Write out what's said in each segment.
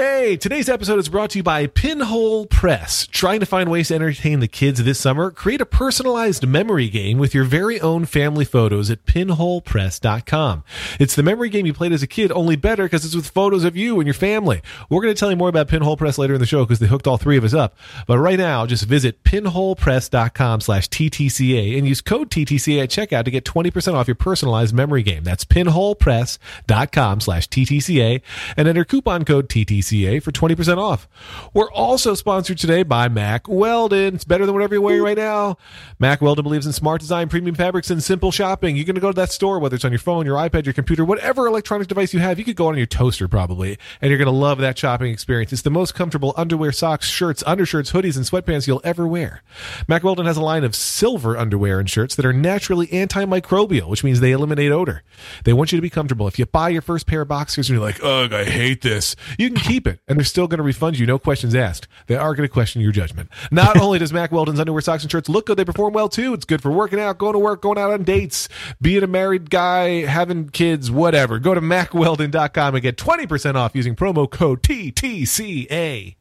Hey, today's episode is brought to you by Pinhole Press. Trying to find ways to entertain the kids this summer? Create a personalized memory game with your very own family photos at pinholepress.com. It's the memory game you played as a kid, only better because it's with photos of you and your family. We're going to tell you more about Pinhole Press later in the show because they hooked all three of us up. But right now, just visit pinholepress.com slash TTCA and use code TTCA at checkout to get 20% off your personalized memory game. That's pinholepress.com slash TTCA and enter coupon code TTCA for 20% off. We're also sponsored today by Mack Weldon. It's better than whatever you're wearing right now. Mack Weldon believes in smart design, premium fabrics, and simple shopping. You're going to go to that store, whether it's on your phone, your iPad, your computer, whatever electronic device you have. You could go on your toaster probably, and you're going to love that shopping experience. It's the most comfortable underwear, socks, shirts, undershirts, hoodies, and sweatpants you'll ever wear. Mack Weldon has a line of silver underwear and shirts that are naturally antimicrobial, which means they eliminate odor. They want you to be comfortable. If you buy your first pair of boxers and you're like, ugh, I hate this, you can keep it, and they're still going to refund you, no questions asked. They are going to question your judgment. Not only does Mack Weldon's underwear, socks, and shirts look good, they perform well too. It's good for working out, going to work, going out on dates, being a married guy, having kids, whatever. Go to mackweldon.com and get 20% off using promo code TTCA.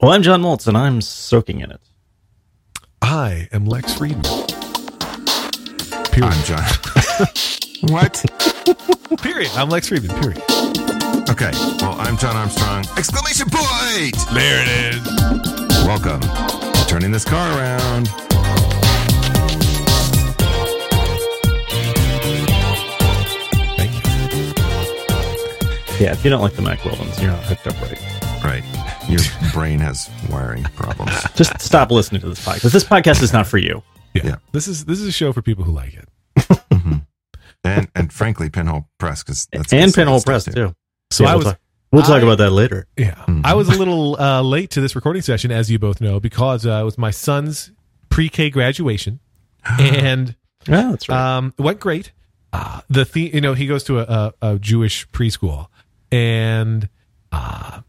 Well, I'm John Moltz, and I'm soaking in it. I am Lex Friedman. I'm John. what? Period. I'm Lex Friedman. Period. Okay. Well, I'm John Armstrong. Exclamation point! There it is. Welcome. Turning this car around. Thank you. Yeah, if you don't like the Mack Weldons, you're not hooked up right. Right. Your brain has wiring problems. Just stop listening to this podcast. This podcast is not for you. Yeah. Yeah. This is this is a show for people who like it. Mm-hmm. And and frankly, Pinhole Press because that's and Pinhole Press, too. too. So Yeah, I we'll was talk, we'll talk I- about that later. Yeah. Mhm. I was a little uh, late to this recording session, as you both know, because uh, it was my son's pre-K graduation, and Yeah, that's right. um, it went great. Uh, the the you know he goes to a, a, a Jewish preschool, and uh,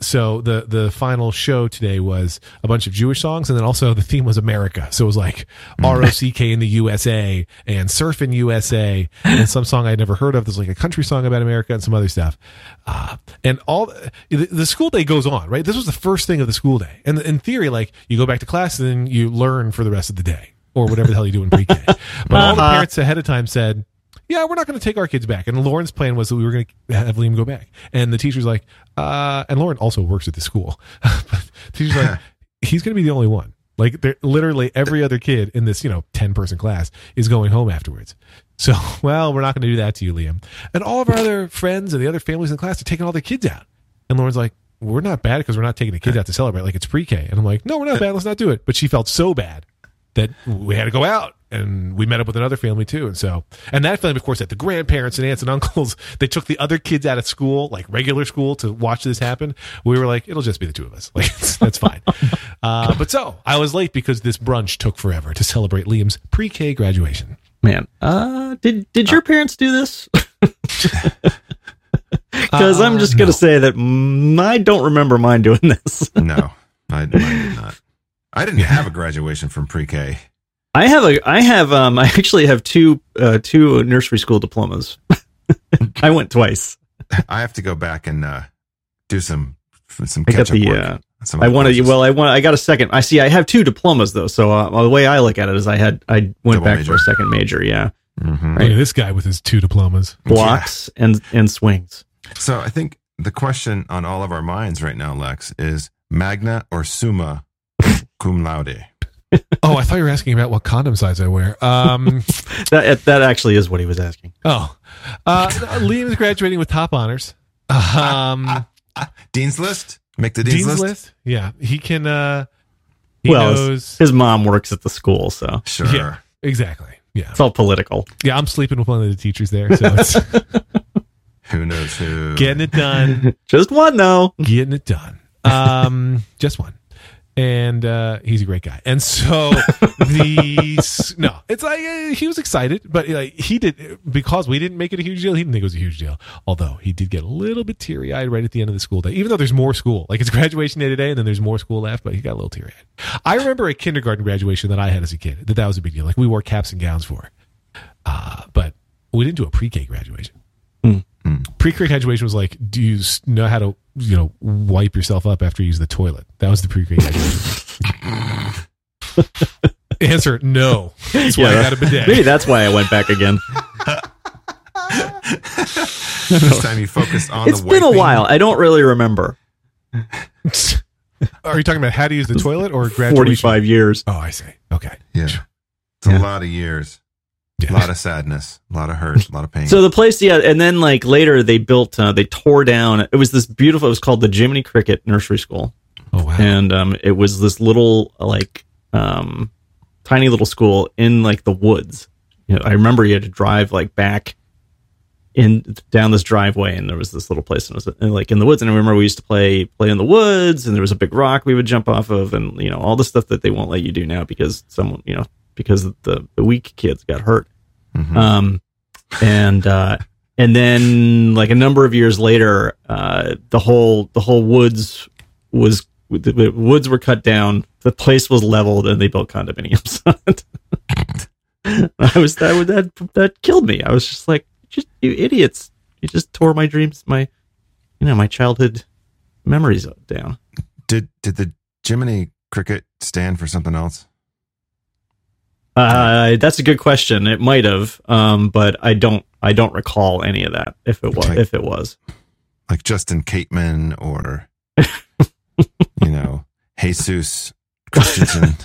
so the the final show today was a bunch of Jewish songs, and then also the theme was America. So it was like R O C K in the USA and Surfin' USA, and some song I'd never heard of. There's like a country song about America and some other stuff. Uh, and all the, the school day goes on, right? This was the first thing of the school day, and in theory, like you go back to class and then you learn for the rest of the day or whatever the hell you do in pre-K. But all the Uh-huh. parents ahead of time said, "Yeah, we're not going to take our kids back." And Lauren's plan was that we were going to have Liam go back. And the teacher's like, uh, and Lauren also works at the school. but the teacher's like, he's going to be the only one. Like, literally every other kid in this, you know, ten person class is going home afterwards. So, well, we're not going to do that to you, Liam. And all of our other friends and the other families in the class are taking all their kids out. And Lauren's like, we're not bad because we're not taking the kids out to celebrate. Like it's pre-K. And I'm like, no, we're not bad. Let's not do it. But she felt so bad that we had to go out and we met up with another family too. And so, and that family, of course, had the grandparents and aunts and uncles. They took the other kids out of school, like regular school, to watch this happen. We were like, it'll just be the two of us. Like, it's, that's fine. uh, but so I was late because this brunch took forever to celebrate Liam's pre K graduation. Man, uh, did did your parents do this? Because I'm Uh, just gonna no. say that I don't remember mine doing this. No, I, I did not. I didn't have a graduation from pre-K. I have a I have um I actually have two uh two nursery school diplomas. I went twice. I have to go back and uh, do some some I got catch up the work. uh, some I of the wanted well I want I got a second. I see I have two diplomas though. So uh, the way I look at it is I had I went Double back major. for a second major. Yeah, Mhm. Look at this guy with his two diplomas. blocks and and swings. So I think the question on all of our minds right now, Lex, is magna or summa cum laude. Oh, I thought you were asking about what condom size I wear. Um, That that actually is what he was asking. oh, uh, Liam is graduating with top honors. Um, Dean's list. Make the dean's, Dean's list. list. Yeah, he can. Uh, he Well, his- knows His mom works at the school, so Sure. Yeah. exactly. Yeah, it's all political. yeah. I'm sleeping with one of the teachers there, so it's Who knows who? getting it done. Just one though. getting it done. Um, just one. And uh, he's a great guy. And so the no, it's like uh, he was excited, but like he did because we didn't make it a huge deal. He didn't think it was a huge deal. Although he did get a little bit teary eyed right at the end of the school day, even though there's more school. Like it's graduation day today, and then there's more school left. But he got a little teary eyed. I remember a kindergarten graduation that I had as a kid. That that was a big deal. Like we wore caps and gowns for. Uh, but we didn't do a pre K graduation. Pre-K graduation was like, do you know how to, you know, wipe yourself up after you use the toilet? That was the pre-K graduation. Answer: No. That's why I got a bidet. Maybe that's why I went back again. This time you focused on it's the been a while. I don't really remember. Are you talking about how to use the toilet or graduation? Forty-five years. Oh, I see. Okay. Yeah. It's Yeah. a lot of years. Yeah. A lot of sadness. A lot of hurt. A lot of pain. So the place, yeah, and then like later they built, uh, they tore down. It was this beautiful. It was called the Jiminy Cricket Nursery School, Oh wow. and um, it was this little like um, tiny little school in like the woods. You know, I remember you had to drive like back in down this driveway, and there was this little place, and it was uh, like in the woods. And I remember we used to play play in the woods, and there was a big rock we would jump off of, and you know all the stuff that they won't let you do now because someone you know because the the weak kids got hurt. Mhm. Um, and uh, and then like a number of years later, uh, the whole the whole woods was the, the woods were cut down. The place was leveled, and they built condominiums. on it. I was that would that that killed me. I was just like, just you idiots! You just tore my dreams, my you know my childhood memories down. did did the Jiminy cricket stand for something else? Uh, that's a good question. It might have, um, but I don't I don't recall any of that. If it was, Okay. if it was. Like Justin Cateman or you know, Jesus Christensen.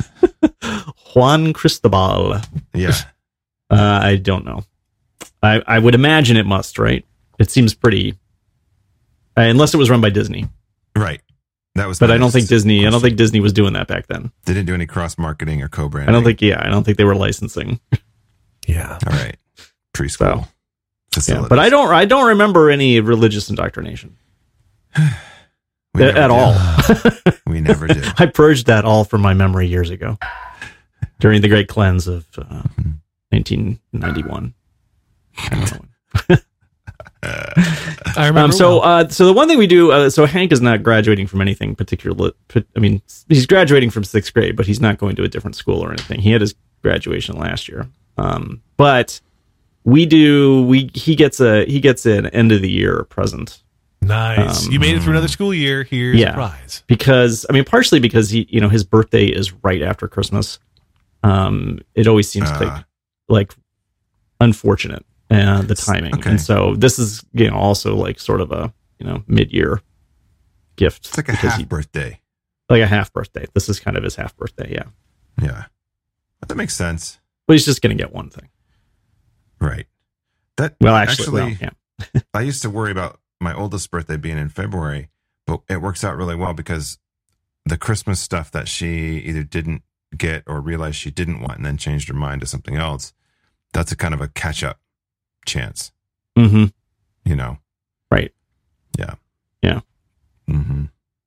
Juan Cristobal. Yeah. Uh, I don't know. I, I would imagine it must, right? It seems pretty, uh, unless it was run by Disney. Right. That was But my I don't think next Disney. I don't think Disney was doing that back then. they didn't do any cross marketing or co branding. I don't think. Yeah, I don't think they were licensing. yeah. All right. Preschool Yeah, but I don't. I don't remember any religious indoctrination We at, never at did. all. We never did. I purged that all from my memory years ago, during the Great Cleanse of uh, 1991. I don't know. I remember. Um, so, well. uh, so the one thing we do, uh, so Hank is not graduating from anything particular. I mean, he's graduating from sixth grade, but he's not going to a different school or anything. He had his graduation last year, um, but we do. We he gets a he gets an end of the year present nice. um, you made it through another school year. Here's yeah. a prize. because I mean, partially because he, you know, his birthday is right after Christmas. Um, it always seems Ah. like like unfortunate uh, the timing, okay. and so this is you know also like sort of a you know mid year gift. It's like a half he- birthday. like a half birthday. This is kind of his half birthday, yeah. Yeah. That makes sense. But he's just gonna get one thing. Right. That Well, actually, well, yeah. I used to worry about my oldest birthday being in February, but it works out really well because the Christmas stuff that she either didn't get or realized she didn't want and then changed her mind to something else, that's a kind of a catch up chance, Mm-hmm. you know? Right. Yeah. Yeah. hmm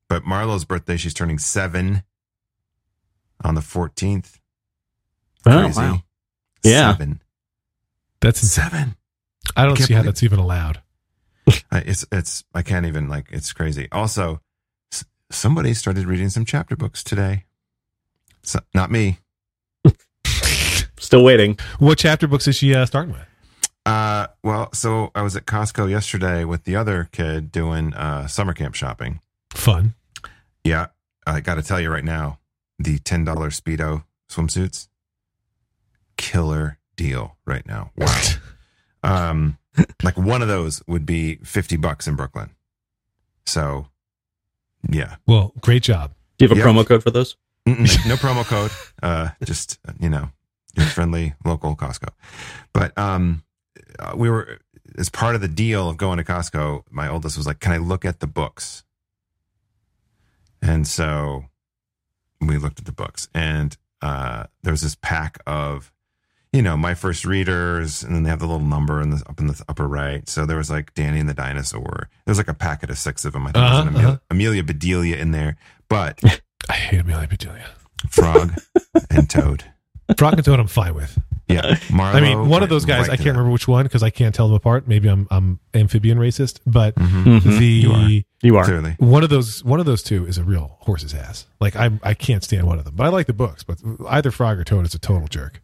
But Marlo's birthday, she's turning seven on the 14th. Oh, Crazy. wow. Yeah. Seven. That's. Seven. I don't can't see how that's even allowed. I, it's it's I can't even like it's crazy. Also, s- somebody started reading some chapter books today. So, not me. Still waiting. What chapter books is she uh, starting with? Uh, well, so I was at Costco yesterday with the other kid doing uh, summer camp shopping. Fun. Yeah, I got to tell you right now, the ten dollar speedo swimsuits, killer deal right now. Wow. um, like one of those would be fifty bucks in Brooklyn. So, yeah. Well, great job. Do you have a Yep. promo code for those? Mm-mm, no promo code. Uh, just you know, your friendly local Costco. But um, uh, we were as part of the deal of going to Costco. My oldest was like, "Can I look at the books?" And so we looked at the books, and uh, there was this pack of, you know, my first readers, and then they have the little number in the up in the upper right. So there was like Danny and the dinosaur. There was like a packet of six of them. I think Uh-huh, there was an Amelia, uh-huh. Amelia Bedelia in there, but I hate Amelia Bedelia. Frog and Toad. Frog and Toad, I'm fine with. Yeah, Marlo. I mean, one of those right guys, I can't remember which one because I can't tell them apart. Maybe I'm I'm amphibian racist, but Mhm. Mhm. the You are. You are. Clearly, one of those one of those two is a real horse's ass. Like I I can't stand one of them, but I like the books. But either Frog or Toad is a total jerk.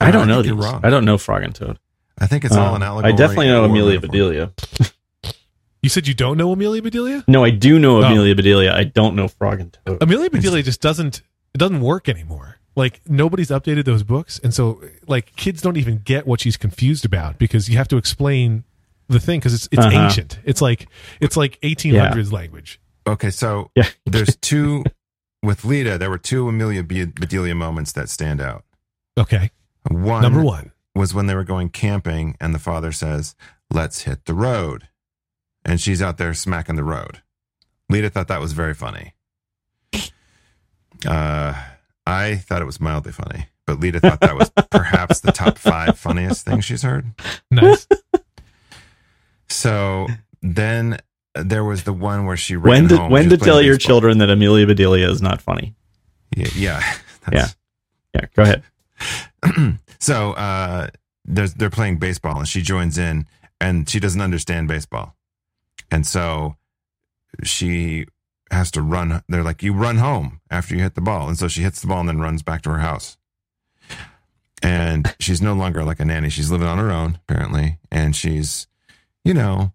I don't I know think these. you're wrong. I don't know Frog and Toad. I think it's all Uh, an allegory. I definitely know Amelia. Bedelia. You said you don't know Amelia Bedelia? No, I do know Oh. Amelia Bedelia. I don't know Frog and Toad. Amelia Bedelia just doesn't it doesn't work anymore. Like nobody's updated those books, and so like kids don't even get what she's confused about because you have to explain the thing because it's it's Uh-huh. ancient. It's like it's like 1800s language. Okay, so Yeah. there's two with Lita. There were two Amelia Bedelia moments that stand out. Okay, One number one. was when they were going camping, and the father says, "Let's hit the road," and she's out there smacking the road. Lita thought that was very funny. Uh, I thought it was mildly funny, but Lita thought that was perhaps the top five funniest thing she's heard. Nice. So then there was the one where she When to when to tell your baseball. children that Amelia Bedelia is not funny? Yeah, yeah, That's- Yeah, go ahead. so uh, there's, they're playing baseball, and she joins in, and she doesn't understand baseball, and so she has to run. They're like, "You run home after you hit the ball," and so she hits the ball and then runs back to her house. And she's no longer like a nanny; she's living on her own, apparently, and she's, you know,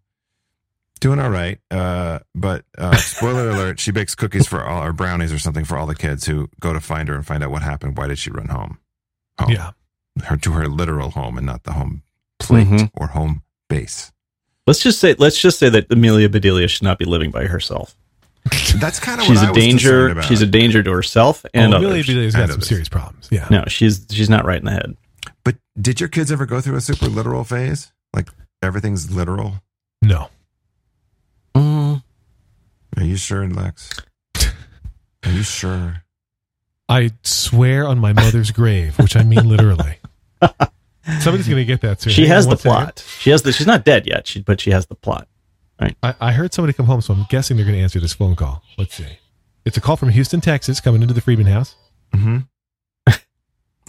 doing all right. Uh, but uh, spoiler alert: she bakes cookies for all, or brownies or something for all the kids who go to find her and find out what happened. Why did she run home? home Yeah. her to her literal home and not the home plate Mhm. or home base. Let's just say let's just say that Amelia Bedelia should not be living by herself. That's kind of She's what I a danger. about. She's a danger to herself and oh, Amelia others. Bedelia's got some others. serious problems. Yeah. No, she's she's not right in the head. But did your kids ever go through a super literal phase? Like everything's literal? No. Mm, Are you sure, Lex? Are you sure? I swear on my mother's grave, which I mean literally. Somebody's going to get that soon. she has the one second. plot. She has the. She's not dead yet. She, but she has the plot. I, I heard somebody come home, so I'm guessing they're going to answer this phone call. Let's see. It's a call from Houston, Texas, coming into the Friedman house. Mm-hmm.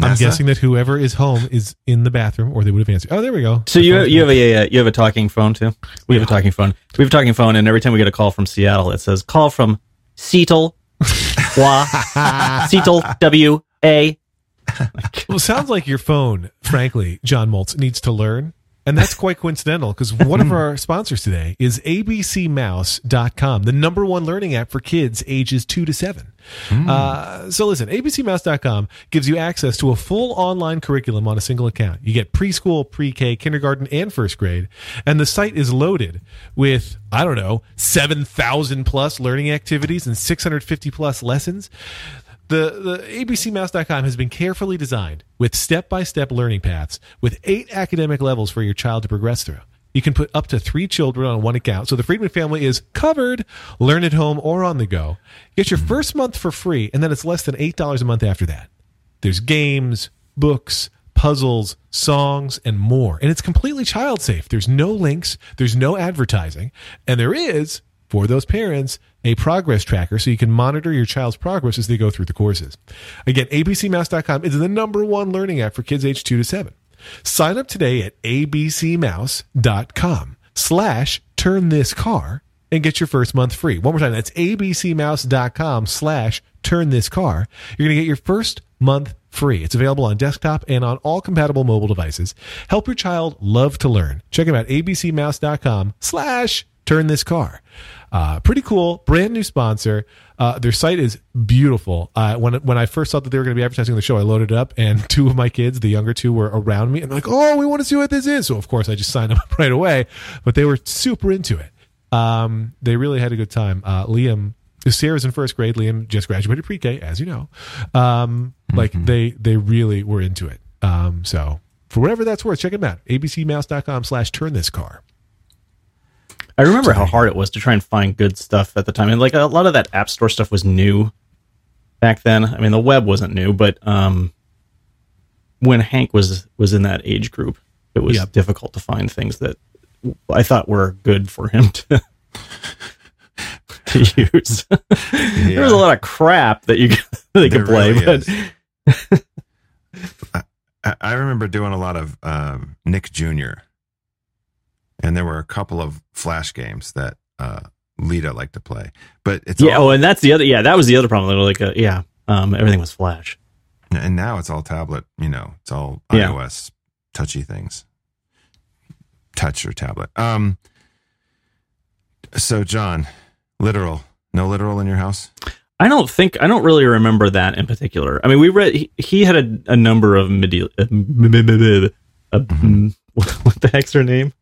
I'm guessing that whoever is home is in the bathroom, or they would have answered. Oh, there we go. So The you phone's you have a uh, you have a talking phone too. We have a talking phone. We have a talking phone, and every time we get a call from Seattle, it says call from Seattle, Wa, Seattle, W A. Well, sounds like your phone, frankly, John Moltz, needs to learn. And that's quite coincidental because one of our sponsors today is abcmouse.com, the number one learning app for kids ages two to seven. Uh, so listen, abcmouse.com gives you access to a full online curriculum on a single account. You get preschool, pre-K, kindergarten, and first grade. And the site is loaded with, I don't know, 7,000 plus learning activities and 650 plus lessons. The, the abcmouse.com has been carefully designed with step-by-step learning paths with eight academic levels for your child to progress through. You can put up to three children on one account, so the Friedman family is covered. Learn at home or on the go. Get your mm-hmm. first month for free, and then it's less than eight dollars a month after that. There's games, books, puzzles, songs, and more. And it's completely child safe. There's no links, there's no advertising, and there is, for those parents, a progress tracker so you can monitor your child's progress as they go through the courses. Again, abcmouse.com is the number one learning app for kids aged 2 to 7. Sign up today at abcmouse.com slash turn this car and get your first month free. One more time, that's abcmouse.com slash turn this car. You're going to get your first month free. It's available on desktop and on all compatible mobile devices. Help your child love to learn. Check them out, abcmouse.com slash turn this car. Uh, pretty cool, brand new sponsor. Uh, their site is beautiful. Uh, when when I first saw that they were going to be advertising the show, I loaded it up, and two of my kids, the younger two, were around me, and like, "Oh, we want to see what this is." So of course, I just signed up right away. But they were super into it. Um, they really had a good time. Uh, Liam, Sarah's in first grade. Liam just graduated pre-K, as you know. Um, like they they really were into it. Um, so for whatever that's worth, check them out. abcmouse.com/slash turn this car. I remember how hard it was to try and find good stuff at the time, and like a lot of that App Store stuff was new back then. I mean, the web wasn't new, but um, when Hank was was in that age group, it was Yep. difficult to find things that I thought were good for him to to use. there was a lot of crap that you could, they could play, really but. I, I remember doing a lot of um, Nick Jr. And there were a couple of flash games that uh, Lita liked to play, but it's yeah. all, Oh, and that's the other. Yeah, that was the other problem. Like, uh, yeah, um, everything was Flash. and now it's all tablet. You know, it's all Yeah. iOS touchy things. touch your tablet. Um. So John, literal, no literal in your house. I don't think I don't really remember that in particular. I mean, we read he, he had a, a number of medieval. Uh, what the heck's her name?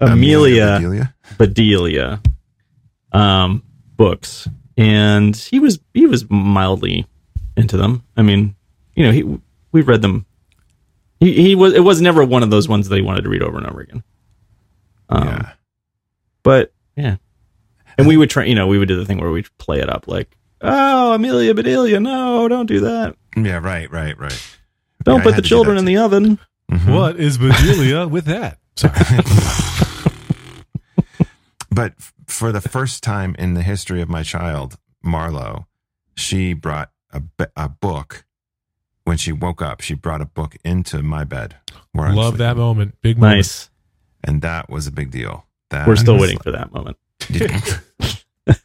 Amelia Bedelia. Bedelia um, books, and he was he was mildly into them. I mean, you know, he we read them. He he was it was never one of those ones that he wanted to read over and over again. Um, yeah. But yeah, and we would try. You know, we would do the thing where we'd play it up like, "Oh, Amelia Bedelia, no, don't do that. Yeah. Right. Right. Right. Don't Yeah, put the to do children in the oven." Mhm. What is Bedelia with that? Sorry. But for the first time in the history of my child, Marlo, she brought a, a book. When she woke up, she brought a book into my bed. Where I'm Love that moment. Big moment. Nice. and that was a big deal. That We're still was waiting for that moment.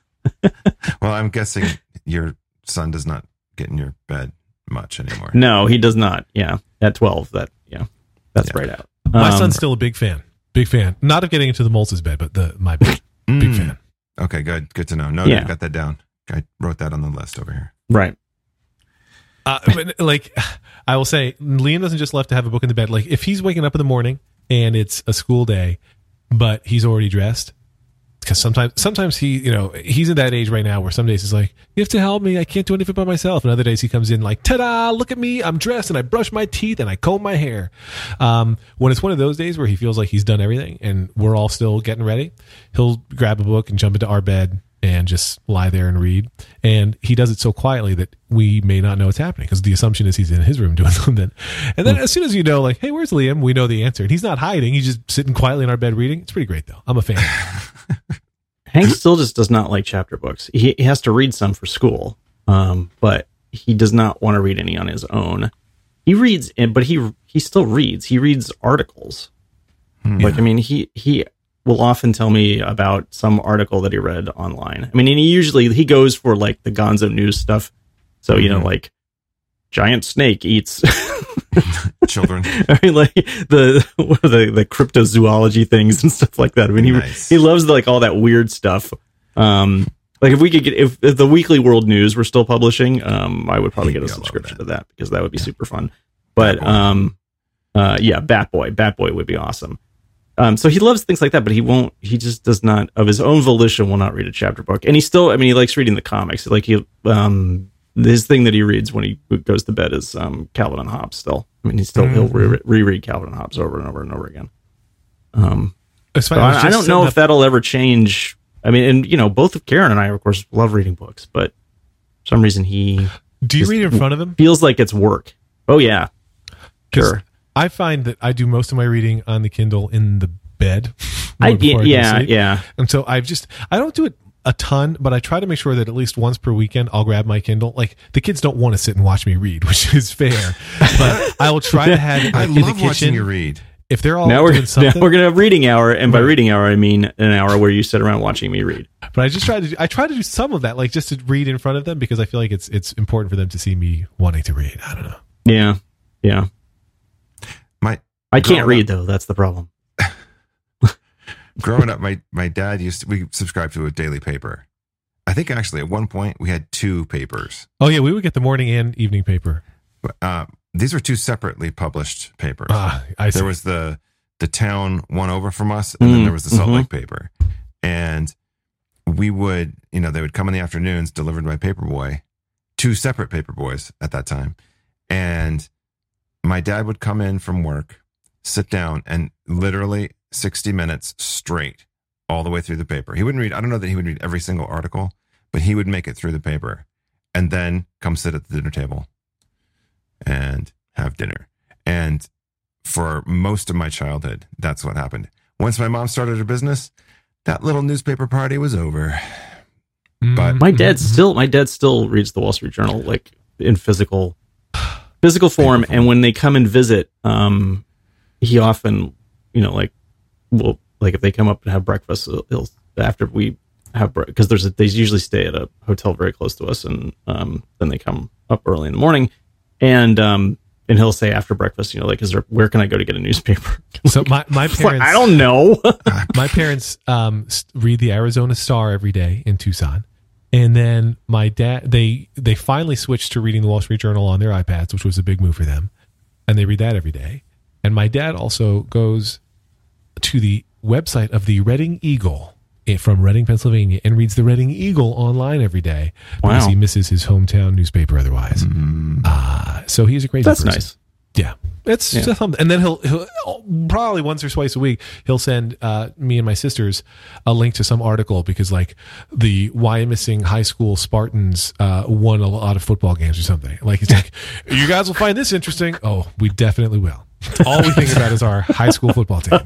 well, I'm guessing your son does not get in your bed much anymore. No, he does not. Yeah, at twelve, that yeah, that's Yeah. right out. My Um, son's still a big fan. Big fan. Not of getting into the Moltz's bed, but the my bed. Big Mm. fan. Okay, good. Good to know. No, Yeah. I got that down. I wrote that on the list over here. right. Uh, but, like I will say, Liam doesn't just love to have a book in the bed. Like if he's waking up in the morning and it's a school day, but he's already dressed. Because sometimes, sometimes he, you know, he's in that age right now where some days he's like, "You have to help me. I can't do anything by myself." And other days he comes in like, "Ta-da! Look at me. I'm dressed and I brush my teeth and I comb my hair." Um, when it's one of those days where he feels like he's done everything and we're all still getting ready, he'll grab a book and jump into our bed and just lie there and read. And he does it so quietly that we may not know what's happening because the assumption is he's in his room doing something. And then as soon as you know, like, hey, where's Liam? We know the answer. And he's not hiding. He's just sitting quietly in our bed reading. It's pretty great, though. I'm a fan. Hank still just does not like chapter books. He, he has to read some for school, um, but he does not want to read any on his own. He reads, but he he still reads. He reads articles. Hmm. Like I mean, he he will often tell me about some article that he read online. I mean, and he usually he goes for like the Gonzo news stuff. So you know, Mhm. like giant snake eats. Children. I mean, like the the the cryptozoology things and stuff like that. I mean, he Nice. he loves like all that weird stuff. Um, like if we could get if, if the Weekly World News were still publishing, um, I would probably He'd get a be all over subscription that. to that because that would be super fun. But um, uh, yeah, Batboy, Batboy would be awesome. Um, so he loves things like that, but he won't. He just does not, of his own volition, will not read a chapter book. And he still, I mean, he likes reading the comics. Like he, um, his thing that he reads when he goes to bed is um, Calvin and Hobbes. Still, I mean, he still he'll re- reread Calvin and Hobbes over and over and over again. Um, so I, I don't know if that'll ever change. I mean, and you know, both of Karen and I, of course, love reading books, but for some reason he Do you read in front of him? feels like it's work. Oh yeah, sure. I find that I do most of my reading on the Kindle in the bed. I, yeah, sleep. yeah. And so I've just I don't do it a ton, but I try to make sure that at least once per weekend I'll grab my Kindle. Like the kids don't want to sit and watch me read, which is fair. but I will try to have it I like, in the love watching you read. If they're all now we're doing now we're gonna have reading hour, and by Right. reading hour I mean an hour where you sit around watching me read. but I just try to do, I try to do some of that, like just to read in front of them because I feel like it's it's important for them to see me wanting to read. I don't know. Yeah, yeah. My I can't Growing read though. That's the problem. Growing up, my my dad used to, we subscribed to a daily paper. I think actually at one point we had two papers. Oh yeah, we would get the morning and evening paper. But, uh, these were two separately published papers. Ah, I see. there was the the town one over from us, and then Mm, there was the Salt mhm. Lake paper. And we would, you know, they would come in the afternoons delivered by Paperboy, two separate Paperboys at that time. And my dad would come in from work, sit down, and literally 60 minutes straight all the way through the paper. He wouldn't read, I don't know that he would read every single article, but he would make it through the paper and then come sit at the dinner table and have dinner. And for most of my childhood, that's what happened. Once my mom started her business, that little newspaper party was over. but- My dad mhm. still my dad still reads the Wall Street Journal like in physical physical form form. and when they come and visit um he often you know like will like if they come up and have breakfast he'll, after we have because there's a, they usually stay at a hotel very close to us and um then they come up early in the morning and um and he'll say after breakfast, you know, like, is there where can I go to get a newspaper? So my my It's like, parents, I don't know. my parents um, read the Arizona Star every day in Tucson, and then my dad they they finally switched to reading the Wall Street Journal on their iPads, which was a big move for them, and they read that every day. And my dad also goes to the website of the Reading Eagle eh, from Reading, Pennsylvania, and reads the Reading Eagle online every day because he misses his hometown newspaper otherwise. Uh, so he's a great. That's person. nice. Yeah. It's Yeah. something. And then he'll, he'll probably once or twice a week, he'll send uh, me and my sisters a link to some article because, like, the Wyomissing High School Spartans uh, won a lot of football games or something. Like, it's like, you guys will find this interesting. Oh, we definitely will. All we think about is our high school football team.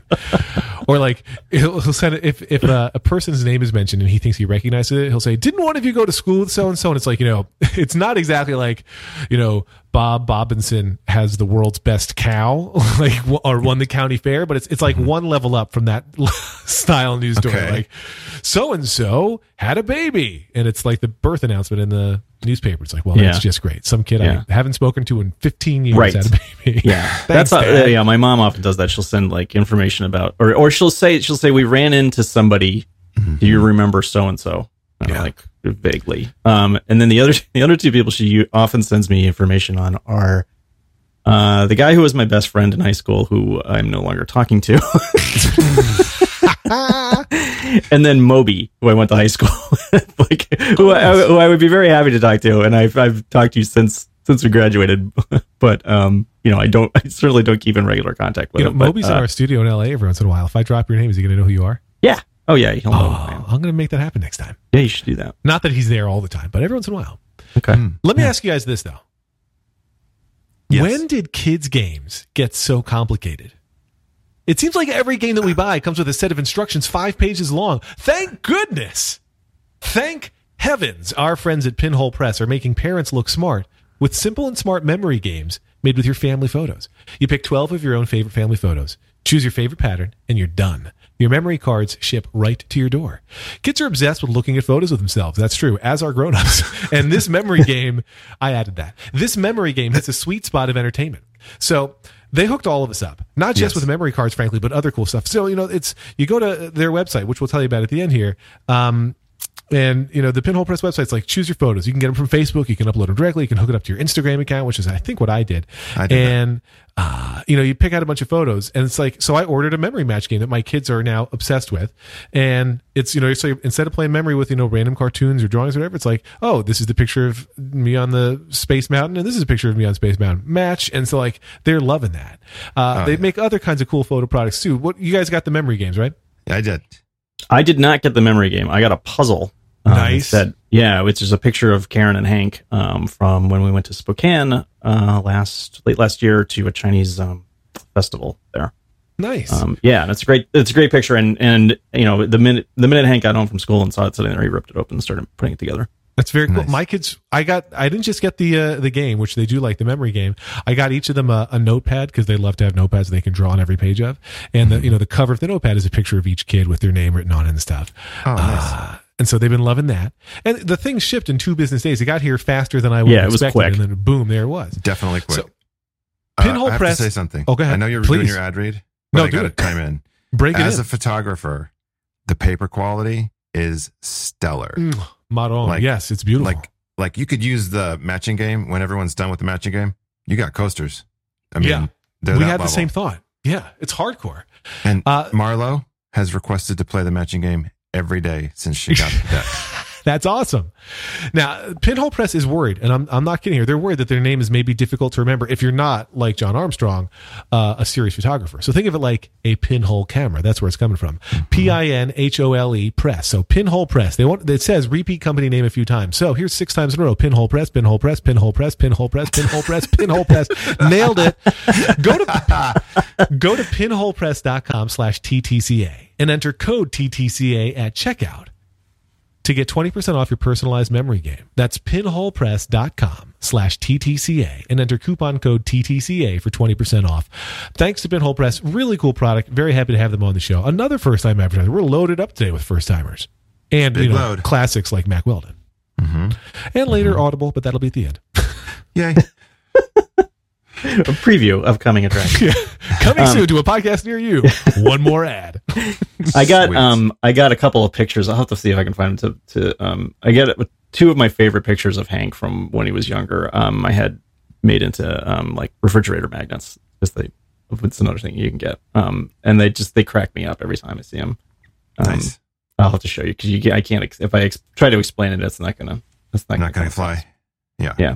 Or like he'll, send if if uh, a person's name is mentioned and he thinks he recognizes it, he'll say, "Didn't one of you go to school with so and so?" And it's like you know, it's not exactly like you know Bob Bobinson has the world's best cow, like or won the county fair, but it's it's like mm-hmm. one level up from that style news story. Okay. Like so and so had a baby, and it's like the birth announcement in the newspaper. It's like, well, Yeah. that's just great. Some kid Yeah. I haven't spoken to in 15 years Right. had a baby. Yeah, Thanks, that's yeah. My mom often does that. She'll send like information about, or or she'll say she'll say we ran into somebody. Mm-hmm. Do you remember so and so? Yeah. Like vaguely. Um, and then the other the other two people she often sends me information on are uh, the guy who was my best friend in high school, who I'm no longer talking to, and then Moby, who I went to high school, with, like who, I, who I would be very happy to talk to, and I've I've talked to you since since we graduated, but um, you know, I don't, I certainly don't keep in regular contact with You know, him. but, Moby's in uh, our studio in LA every once in a while. If I drop your name, is he going to know who you are? yeah, oh yeah, he'll know. who I Oh. I'm going to make that happen next time. Yeah, you should do that. Not that he's there all the time, but every once in a while. Okay. Hmm. Let me ask you guys this though. Yes. When did kids' games get so complicated? It seems like every game that we buy comes with a set of instructions five pages long. Thank goodness. Thank heavens our friends at Pinhole Press are making parents look smart with simple and smart memory games made with your family photos. You pick 12 of your own favorite family photos, choose your favorite pattern, and you're done. Your memory cards ship right to your door. Kids are obsessed with looking at photos of themselves. That's true, as are grown-ups. and this memory game, I added that. This memory game hits a sweet spot of entertainment. So they hooked all of us up, not just Yes. with memory cards, frankly, but other cool stuff. So, you know, it's, you go to their website, which we'll tell you about at the end here. Um, and you know the Pinhole Press website's like choose your photos. You can get them from Facebook. You can upload them directly. You can hook it up to your Instagram account, which is I think what I did. I did and uh, you know you pick out a bunch of photos, and it's like so. I ordered a memory match game that my kids are now obsessed with, and it's you know so instead of playing memory with you know random cartoons or drawings or whatever, it's like oh this is the picture of me on the Space Mountain, and this is a picture of me on Space Mountain match, and so like they're loving that. Uh, Oh, they yeah. make other kinds of cool photo products too. What you guys got the memory games right? I did. I did not get the memory game. I got a puzzle. Um, Nice. That yeah, which is a picture of Karen and Hank um, from when we went to Spokane uh, last late last year to a Chinese um, festival there. Nice. Um, yeah, and it's a great it's a great picture. And and you know the minute the minute Hank got home from school and saw it sitting there, he ripped it open and started putting it together. That's very cool. Nice. My kids, I got, I didn't just get the uh, the game, which they do like the memory game. I got each of them a, a notepad because they love to have notepads they can draw on every page of. And the you know the cover of the notepad is a picture of each kid with their name written on it and stuff. Oh, nice. Uh, and so they've been loving that. And the thing shipped in two business days. It got here faster than I would Yeah, have it was expected. quick. And then boom, there it was. Definitely quick. So, Uh, Pinhole I have Press- to say something. Oh, go ahead. I know you're Please. doing your ad read, but No, I do got to it. chime in. Break it As in. a photographer, the paper quality is stellar. Mm, Maron. like- yes, it's beautiful. Like, like you could use the matching game when everyone's done with the matching game. You got coasters. I mean, Yeah. they're we that had the same thought. Yeah, it's hardcore. And Uh, Marlo has requested to play the matching game every day since she got the deck. That's awesome. Now, Pinhole Press is worried, and I'm, I'm not kidding here. They're worried that their name is maybe difficult to remember if you're not, like John Armstrong, uh, a serious photographer. So think of it like a pinhole camera. That's where it's coming from. P I N H O L E Press. So Pinhole Press. They want, it says repeat company name a few times. So here's six times in a row Pinhole Press, Pinhole Press, Pinhole Press, Pinhole Press, Pinhole Press, Pinhole Press. Nailed it. Go to, go to pinholepress.com slash TTCA and enter code TTCA at checkout to get 20% off your personalized memory game. That's pinholepress.com slash TTCA and enter coupon code TTCA for 20% off. Thanks to Pinhole Press. Really cool product. Very happy to have them on the show. Another first time advertiser. We're loaded up today with first timers and Big you know, load. classics like Mack Weldon. hmm And later Audible, but that'll be at the end. Yay. a preview of coming attraction. Coming Um, soon to a podcast near you. One more ad. I got Sweet. um I got a couple of pictures. I'll have to see if I can find them to to um I get it two of my favorite pictures of Hank from when he was younger. Um I had made into um like refrigerator magnets. because they it's another thing you can get. Um and they just they crack me up every time I see them. Um, nice. I'll have to show you because you I can't if I ex- try to explain it, it's not gonna it's not, Not gonna going to fly. Yeah. Yeah.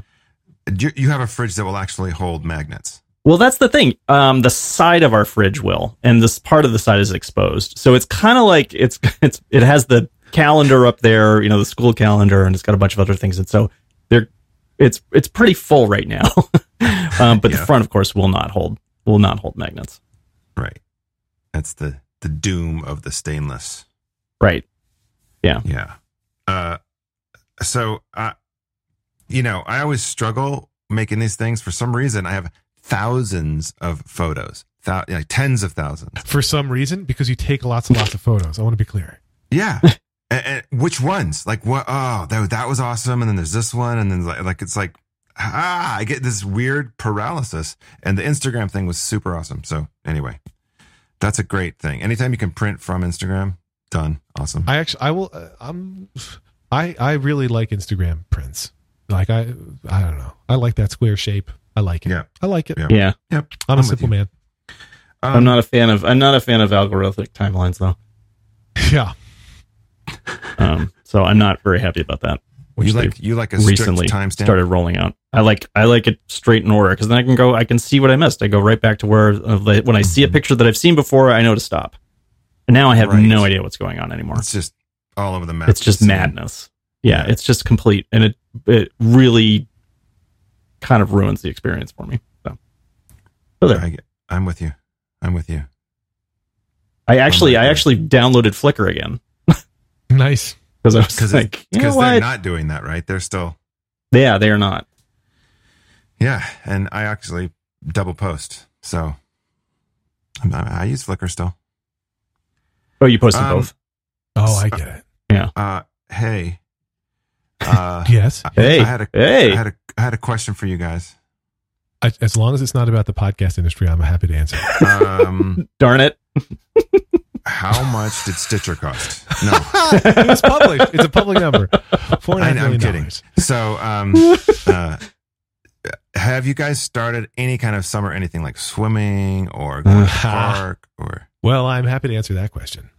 You, you have a fridge that will actually hold magnets. Well, that's the thing. Um, the side of our fridge will, and this part of the side is exposed, so it's kind of like it's it's it has the calendar up there, you know, the school calendar, and it's got a bunch of other things, and so they're it's it's pretty full right now. um, but Yeah. the front, of course, will not hold will not hold magnets. Right. That's the the doom of the stainless. Right. Yeah. Yeah. Uh, so, uh, you know, I always struggle making these things. For some reason, I have thousands of photos, thou- like tens of thousands. For some reason, because you take lots and lots of photos. I want to be clear. Yeah. and, and which ones? Like what? Oh, that, that was awesome. And then there's this one. And then like, like, it's like, ah, I get this weird paralysis. And the Instagram thing was super awesome. So anyway, that's a great thing. Anytime you can print from Instagram, done. Awesome. I actually, I will. Uh, I'm. I I really like Instagram prints. Like I, I don't know. I like that square shape. I like it. Yeah. I like it. Yeah. Yeah, Yep. I'm, I'm a simple man. Um, I'm not a fan of I'm not a fan of algorithmic timelines though. Yeah. Um, so I'm not very happy about that. You like you like a strict recently timestamp. started rolling out. I like I like it straight in order because then I can go. I can see what I missed. I go right back to where uh, when I see a picture that I've seen before, I know to stop. And now I have Right. no idea what's going on anymore. It's just all over the map. It's just madness. Yeah, Yeah. it's just complete, and it it really kind of ruins the experience for me. So, so there. I, I'm with you. I'm with you. I actually I actually downloaded Flickr again Nice. because I was Because like, you know because they're not doing that, right? They're still yeah, they are not. yeah. And I actually double post, so I'm, I, I use Flickr still. Oh, you posted Um, both. Oh, I get it. Uh, hey, uh, Yes. I- Hey, I had a hey. I had a I had a question for you guys. I, as long as it's not about the podcast industry, I'm happy to answer. Um, Darn it! how much did Stitcher cost? No, it was published. It's a public number. Four and a half I- I'm kidding. dollars. So, um, uh, have you guys started any kind of summer anything like swimming or going to the Uh-huh. park or? Well, I'm happy to answer that question.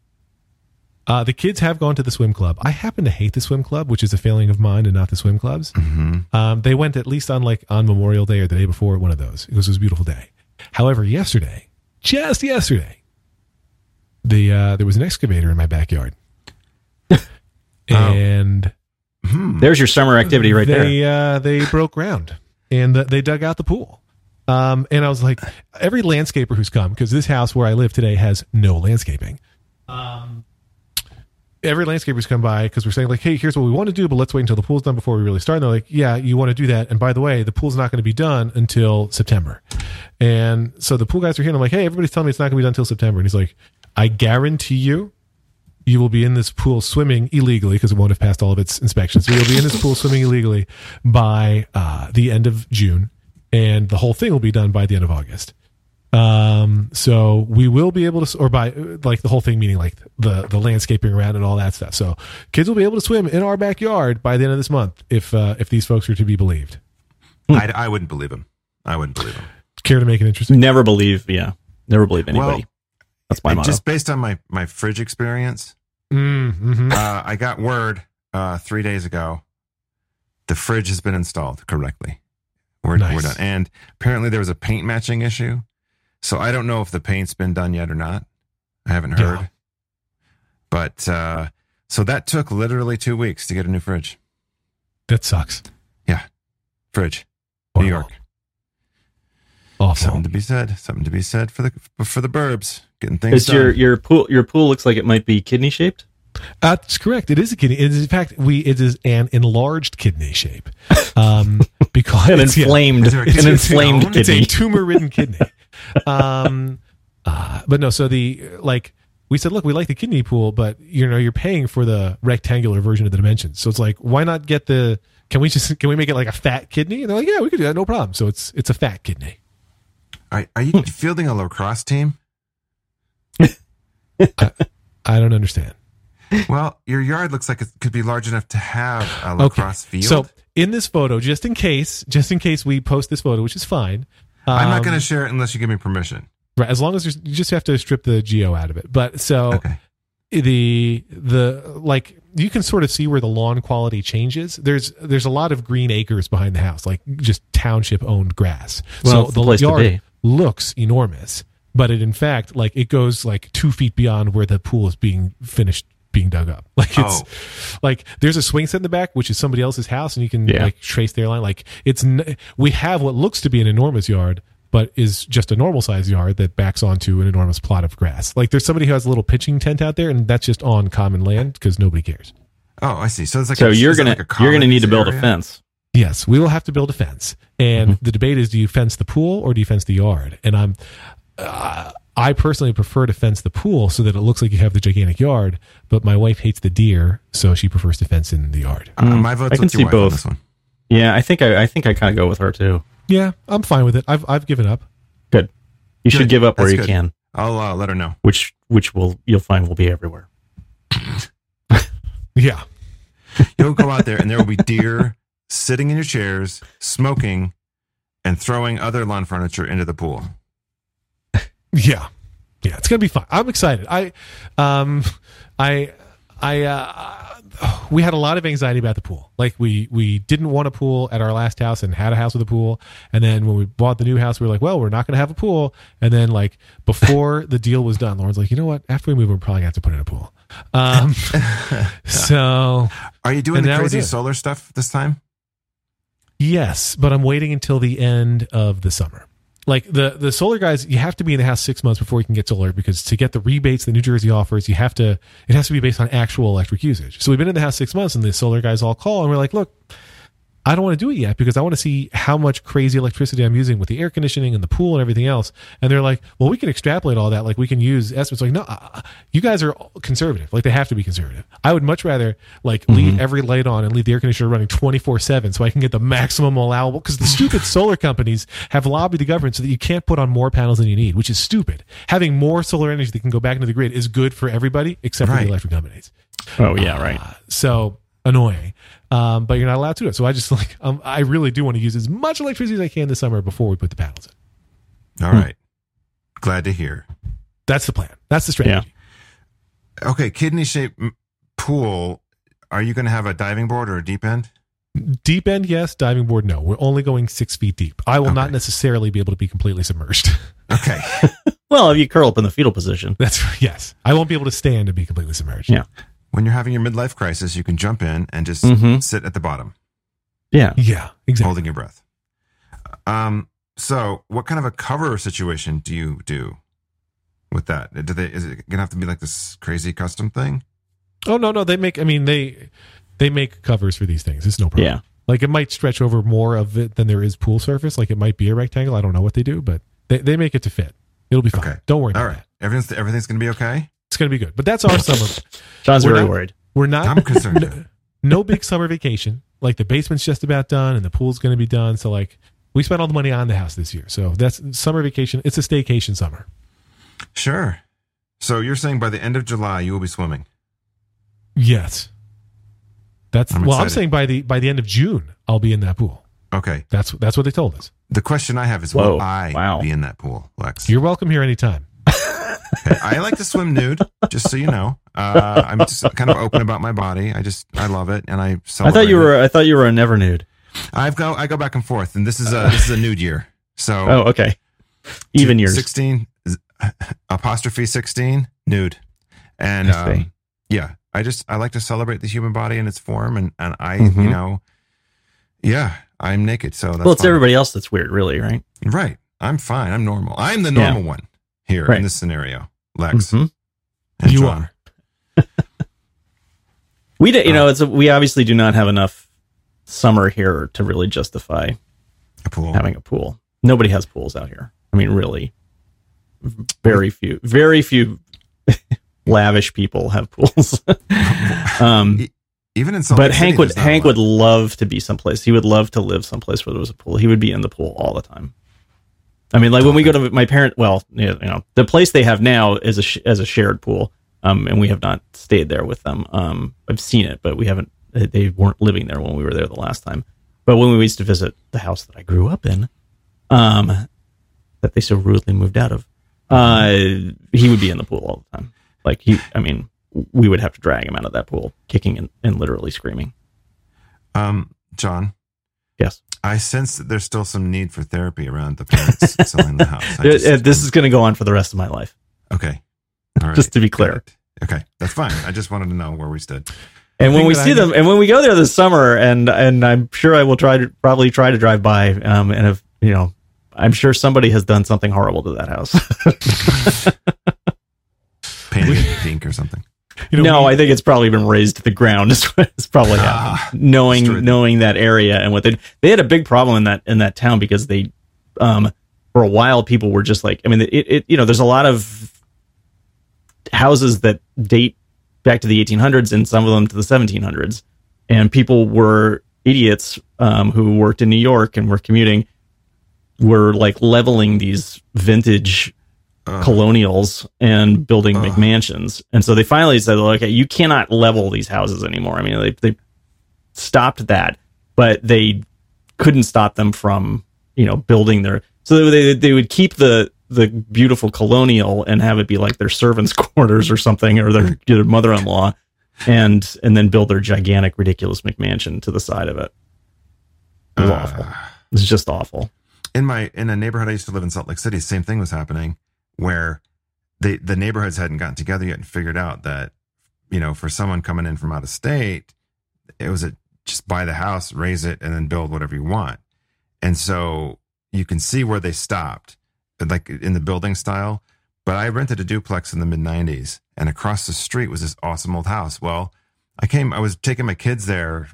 Uh, the kids have gone to the swim club. I happen to hate the swim club, which is a failing of mine and not the swim clubs. Mhm. Um, they went at least on like on Memorial Day or the day before, one of those. It was, it was a beautiful day. However, yesterday, just yesterday, the uh, there was an excavator in my backyard, and Hmm. There's your summer activity right there. they, Uh, they broke ground and they dug out the pool. Um, and I was like, every landscaper who's come, because this house where I live today has no landscaping. Um, every landscaper's come by because we're saying like, hey, here's what we want to do, but let's wait until the pool's done before we really start. And they're like, yeah, you want to do that. And by the way, the pool's not going to be done until September. And so the pool guys are here. And I'm like, hey, everybody's telling me it's not going to be done until September. And he's like, I guarantee you, you will be in this pool swimming illegally because it won't have passed all of its inspections. So you'll be in this pool swimming illegally by uh, the end of June, and the whole thing will be done by the end of August. Um, so we will be able to, or by uh, like the whole thing, meaning like the the landscaping around and all that stuff. So kids will be able to swim in our backyard by the end of this month, if uh, if these folks are to be believed. I, I wouldn't believe him. I wouldn't believe him. Care to make it interesting? Never believe, yeah, never believe anybody. Well, That's my motto. just based on my my fridge experience, Mm-hmm. uh, I got word uh, three days ago. The fridge has been installed correctly. We're, Nice. we're done. And apparently there was a paint matching issue. So I don't know if the paint's been done yet or not. I haven't heard. Yeah. But uh, so that took literally two weeks to get a new fridge. That sucks. Yeah. Fridge, New York. Awful. Something to be said. Something to be said for the for the burbs getting things Is done. your your pool your pool looks like it might be kidney shaped? That's correct. It is a kidney. It is, in fact, we it is an enlarged kidney shape, um, because An it's, yeah, inflamed Is there a an kidney inflamed stone? it's a tumor-ridden kidney. Um, uh, but no. So the like we said, look, we like the kidney pool, but you know, you're paying for the rectangular version of the dimensions. So it's like, why not get the? Can we just can we make it like a fat kidney? And they're like, yeah, we could do that, no problem. So it's it's a fat kidney. Are, are you fielding a lacrosse team? I I, don't understand. Well, your yard looks like it could be large enough to have a lacrosse field. So in this photo, just in case, just in case we post this photo, which is fine. I'm not um, going to share it unless you give me permission. Right, as long as there's, you just have to strip the geo out of it. But so Okay. the the like you can sort of see where the lawn quality changes. There's there's a lot of green acres behind the house, like just township owned grass. Well, so it's the place to yard be. looks enormous, but it in fact like it goes like two feet beyond where the pool is being finished being dug up. Like it's Oh. like there's a swing set in the back, which is somebody else's house, and you can Yeah. like trace their line. Like it's n- we have what looks to be an enormous yard, but is just a normal size yard that backs onto an enormous plot of grass. Like there's somebody who has a little pitching tent out there, and that's just on common land because nobody cares. Oh, I see. So it's like So a, you're gonna like a you're gonna need to build a fence. Yes, we will have to build a fence, and Mm-hmm. the debate is: do you fence the pool or do you fence the yard? And I'm, uh, I personally prefer to fence the pool so that it looks like you have the gigantic yard. But my wife hates the deer, so she prefers to fence in the yard. Uh, my vote's I can with your see wife on this one. Yeah, I think I, I think I kind of go with her too. Yeah, I'm fine with it. I've I've given up. Good. You should give up where you good. can, I'll uh, let her know. which which will you'll find will be everywhere. Yeah, You'll go out there and there will be deer sitting in your chairs, smoking, and throwing other lawn furniture into the pool. Yeah, yeah, it's gonna be fun. I'm excited. I, um, I, I, uh, we had a lot of anxiety about the pool. Like we we didn't want a pool at our last house and had a house with a pool, and then when we bought the new house, we were like, well, we're not gonna have a pool. And then like before the deal was done, Lauren's like, you know what? After we move, we're probably gonna have to put in a pool. Um, so Are you doing the crazy solar stuff this time? Yes, but I'm waiting until the end of the summer. Like the the solar guys, you have to be in the house six months before you can get solar because to get the rebates that New Jersey offers, you have to it has to be based on actual electric usage. So we've been in the house six months, and the solar guys all call and we're like, look. I don't want to do it yet because I want to see how much crazy electricity I'm using with the air conditioning and the pool and everything else. And they're like, well, we can extrapolate all that. Like we can use estimates. Like, no, uh, you guys are conservative. Like they have to be conservative. I would much rather like leave every light on and leave the air conditioner running 24 seven so I can get the maximum allowable. Cause the stupid solar companies have lobbied the government so that you can't put on more panels than you need, which is stupid. Having more solar energy that can go back into the grid is good for everybody except for Right. the electric companies Oh yeah, right. so annoying. Um, but you're not allowed to do it. So I just like um, I really do want to use as much electricity as I can this summer before we put the panels in. All right. Glad to hear. That's the plan. That's the strategy. Okay, kidney shaped pool. Are you going to have a diving board or a deep end? Deep end, yes. Diving board, no. We're only going six feet deep. I will not necessarily be able to be completely submerged. Okay. Well, if you curl up in the fetal position, That's yes. I won't be able to stand and be completely submerged. Yeah. When you're having your midlife crisis, you can jump in and just Mhm. sit at the bottom, yeah. Yeah. Exactly. holding your breath. Um. So, what kind of a cover situation do you do with that? Do they? Is it gonna have to be like this crazy custom thing? Oh no, no. They make. I mean, they they make covers for these things. It's no problem. Yeah. Like it might stretch over more of it than there is pool surface. Like it might be a rectangle. I don't know what they do, but they, they make it to fit. It'll be fine. Okay. Don't worry All about right. that. Everything's everything's gonna be okay. It's going to be good. But that's our summer. John's We're very not- worried. We're not I'm concerned. no, no big summer vacation. Like the basement's just about done and the pool's going to be done. So like we spent all the money on the house this year. So that's summer vacation. It's a staycation summer. Sure. So you're saying by the end of July you will be swimming? Yes. That's I'm well. I'm saying by the by the end of June, I'll be in that pool. Okay. That's that's what they told us. The question I have is, Whoa. will I Wow. be in that pool, Lex? You're welcome here anytime. Okay, I like to swim nude, just so you know. Uh, I'm just kind of open about my body. I just I love it, and I I thought you it. were. I thought you were a never nude. I've go I go back and forth, and this is a this is a nude year. So Oh, okay. Even years. sixteen apostrophe sixteen nude, and I um, yeah, I just I like to celebrate the human body in its form, and and I Mhm. you know, yeah, I'm naked, so that's well, it's fine. everybody else that's weird, really, right? right. I'm fine. I'm normal. I'm the Yeah. normal one here Right. in this scenario, Lex. Mhm. and you John. are. We, do, you Uh, know, it's a, we obviously do not have enough summer here to really justify a pool. having a pool. Nobody has pools out here. I mean, really, very few, very few lavish people have pools. um, Even in Salt but City, Hank would there's not a Hank would love to be someplace. He would love to live someplace where there was a pool. He would be in the pool all the time. I mean, like when we go to my parent, well, you know, the place they have now is a sh- as a shared pool, um, and we have not stayed there with them. Um, I've seen it, but we haven't. They weren't living there when we were there the last time. But when we used to visit the house that I grew up in, um, that they so rudely moved out of, uh, he would be in the pool all the time. Like he, I mean, we would have to drag him out of that pool, kicking and, and literally screaming. Um, John, Yes, I sense that there's still some need for therapy around the parents selling the house. Just- this is going to go on for the rest of my life. okay. All right. Just to be clear. Okay, that's fine. I just wanted to know where we stood. And when we see I them, and when we go there this summer, and and I'm sure I will try to probably try to drive by, um, and if you know, I'm sure somebody has done something horrible to that house. Painted pink or something. You know, no, we- I think it's probably been razed to the ground. Is it's probably Ah, happened. Knowing knowing that area and what they they had a big problem in that in that town because they, um, for a while people were just like, I mean, it, it you know, there's a lot of houses that date back to the 1800s and some of them to the 1700s, and people were idiots um, who worked in New York and were commuting were like leveling these vintage Ugh. colonials and uh-huh. building Ugh. McMansions. And so they finally said, okay, you cannot level these houses anymore. I mean, they, they stopped that, but they couldn't stop them from, you know, building their, so they, they would keep the, the beautiful colonial and have it be like their servants quarters or something, or their, their mother-in-law and, and then build their gigantic, ridiculous McMansion to the side of it. It was Uh, awful. It's just awful. in my in a neighborhood I used to live in Salt Lake City, same thing was happening where they the neighborhoods hadn't gotten together yet and figured out that you know for someone coming in from out of state, it was a just buy the house, raise it, and then build whatever you want. And so you can see where they stopped, like in the building style. But I rented a duplex in the mid '90s, and across the street was this awesome old house. Well, I came, I was taking my kids there,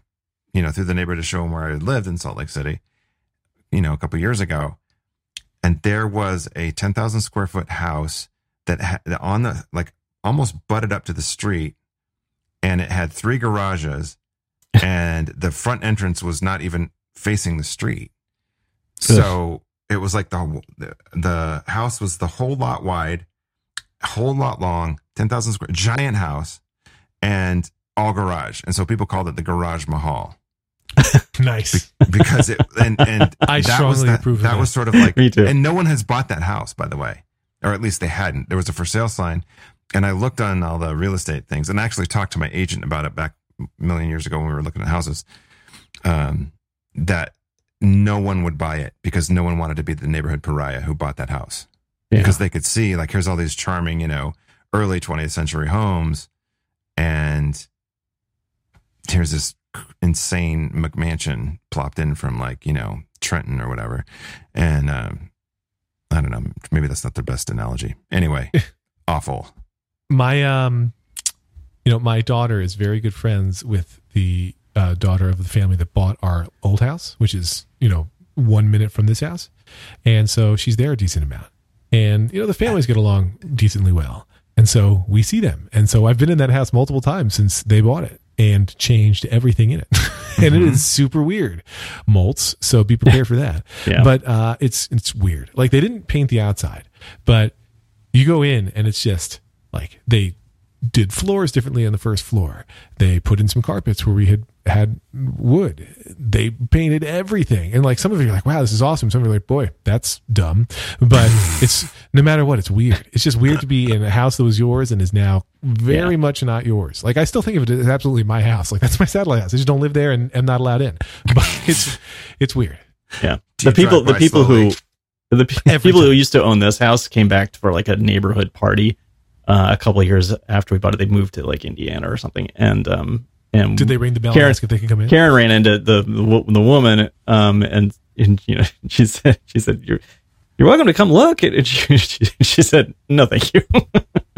you know, through the neighborhood to show them where I lived in Salt Lake City you know, a couple years ago, and there was a 10,000 square foot house that had on the like almost butted up to the street, and it had three garages, and the front entrance was not even facing the street. So it was like the the house was the whole lot wide, whole lot long, 10,000 square, giant house, and all garage. And so people called it the Garage Mahal nice. because it and and I that was strongly that, approve of that that. was sort of like Me too. and no one has bought that house by the way or at least they hadn't there was a for sale sign and i looked on all the real estate things and actually talked to my agent about it back a million years ago when we were looking at houses um that no one would buy it because no one wanted to be the neighborhood pariah who bought that house Yeah. because they could see like here's all these charming you know early 20th century homes and here's this insane McMansion plopped in from like you know Trenton or whatever, and um, I don't know, maybe that's not the best analogy. Anyway, awful. my um you know my daughter is very good friends with the uh, daughter of the family that bought our old house which is you know one minute from this house. And so she's there a decent amount. And you know the families get along decently well. And so we see them. And so i've been in that house multiple times since they bought it and changed everything in it. And it is super weird molts so be prepared for that. Yeah. but uh it's it's weird. Like they didn't paint the outside but you go in and it's just like they did floors differently on the first floor. They put in some carpets where we had had wood. They painted everything. And like some of you are like, wow, this is awesome. Some of you are like, boy, that's dumb. But it's no matter what, it's weird. It's just weird to be in a house that was yours and is now very Yeah. much not yours. Like I still think of it as absolutely my house. Like that's my satellite house. I just don't live there and am not allowed in. But it's it's weird. Yeah. Do The people, the by people who, the Every people who used to own this house came back for like a neighborhood party uh, a couple of years after we bought it. They moved to like Indiana or something, and um, and Did they ring the bell Karen- and ask if they can come in? Karen ran into the the, the woman, um, and, and you know she said she said you're you're welcome to come look. And she, she, said no, thank you.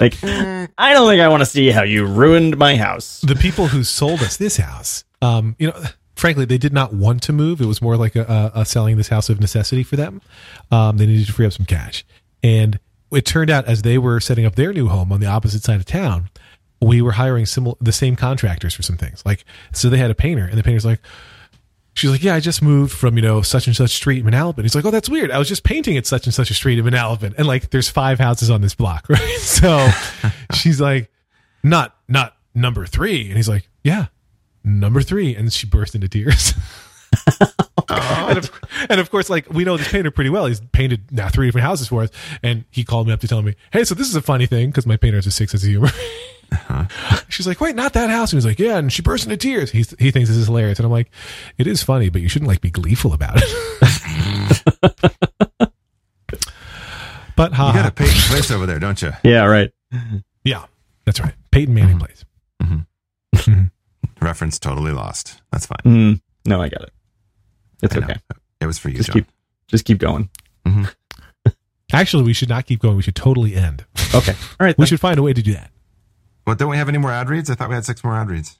like I don't think I want to see how you ruined my house. the people who sold us this house, um, you know, frankly, they did not want to move. It was more like a, a, a selling this house of necessity for them. Um, they needed to free up some cash, and it turned out as they were setting up their new home on the opposite side of town, we were hiring similar the same contractors for some things. Like, so they had a painter, and the painter's like. she's like, yeah, I just moved from, you know, such and such street in Manalapan. He's like, oh, that's weird. I was just painting at such and such a street in Manalapan. And like, there's five houses on this block, right? So she's like, not, not number three. And he's like, yeah, number three. And she burst into tears. and, of, and of course, like we know this painter pretty well. He's painted now three different houses for us, and he called me up to tell me, "Hey, so this is a funny thing because my painter has a six sense of humor." Uh-huh. She's like, "Wait, not that house." And he's like, "Yeah," and she burst into tears. He he thinks this is hilarious, and I'm like, "It is funny, but you shouldn't like be gleeful about it." but ha, You got a Peyton place over there, don't you? Yeah, right. yeah, that's right. Peyton Manning mm-hmm. plays. Mm-hmm. Reference totally lost. That's fine. Mm, no, I got it. It's I know. okay. It was for you, Just John. keep, just keep going. Mm-hmm. Actually, we should not keep going. We should totally end. Okay. All right. We should find a way to do that. Well, don't we have any more ad reads? I thought we had six more ad reads.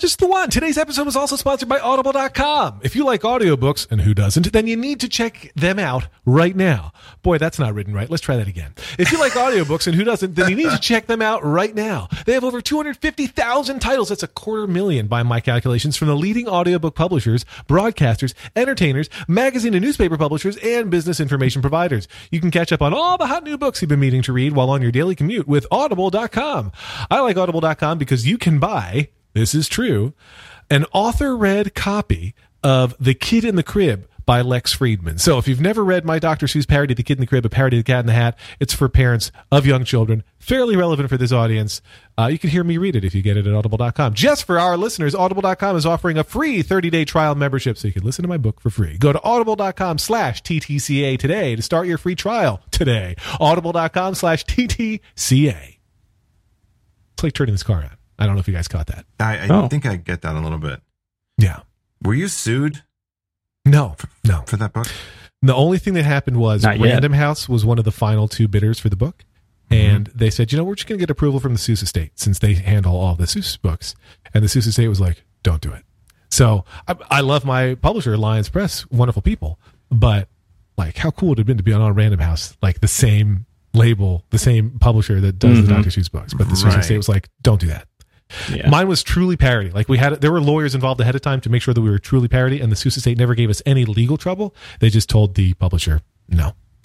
Just the one. Today's episode is also sponsored by Audible.com. If you like audiobooks, and who doesn't, then you need to check them out right now. Boy, that's not written right. Let's try that again. If you like audiobooks, and who doesn't, then you need to check them out right now. They have over 250,000 titles. That's a quarter million by my calculations from the leading audiobook publishers, broadcasters, entertainers, magazine and newspaper publishers, and business information providers. You can catch up on all the hot new books you've been meaning to read while on your daily commute with Audible.com. I like Audible.com because you can buy this is true, an author read copy of The Kid in the Crib by Lex Friedman. So if you've never read my Dr. Seuss parody, The Kid in the Crib, a parody of The Cat in the Hat, it's for parents of young children, fairly relevant for this audience. Uh, you can hear me read it if you get it at audible.com. Just for our listeners, audible.com is offering a free 30-day trial membership so you can listen to my book for free. Go to audible.com slash TTCA today to start your free trial today. Audible.com slash TTCA. It's like turning this car on. I don't know if you guys caught that. I, I Oh. think I get that a little bit. Yeah. Were you sued No, no. for that book? The only thing that happened was Not yet. Random House was one of the final two bidders for the book. And they said, you know, we're just going to get approval from the Seuss estate since they handle all the Seuss books. And the Seuss estate was like, don't do it. So I, I love my publisher, Lyons Press, wonderful people. But like, how cool would it have been to be on Random House, like the same label, the same publisher that does the Mhm. Dr. Seuss books. But the Seuss Right. estate was like, don't do that. Yeah. Mine was truly parody. Like we had, there were lawyers involved ahead of time to make sure that we were truly parody, and the Seuss estate never gave us any legal trouble. They just told the publisher, no.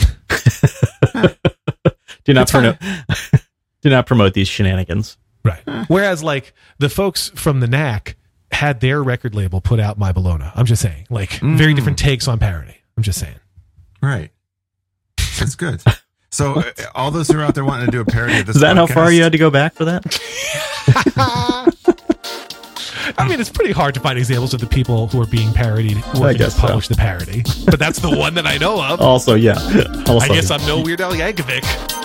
do not It's fine. promote. do not promote these shenanigans. Right. Whereas, like the folks from the Knack had their record label put out My Bologna. I'm just saying, like very Mm. different takes on parody. I'm just saying. Right. That's good. So uh, all those who are out there wanting to do a parody of this Is that how far you had to go back for that? I mean, it's pretty hard to find examples of the people who are being parodied who are guess to so. publish the parody, but that's the one that I know of. Also, yeah. Also, I guess I'm no Weird Al Yankovic.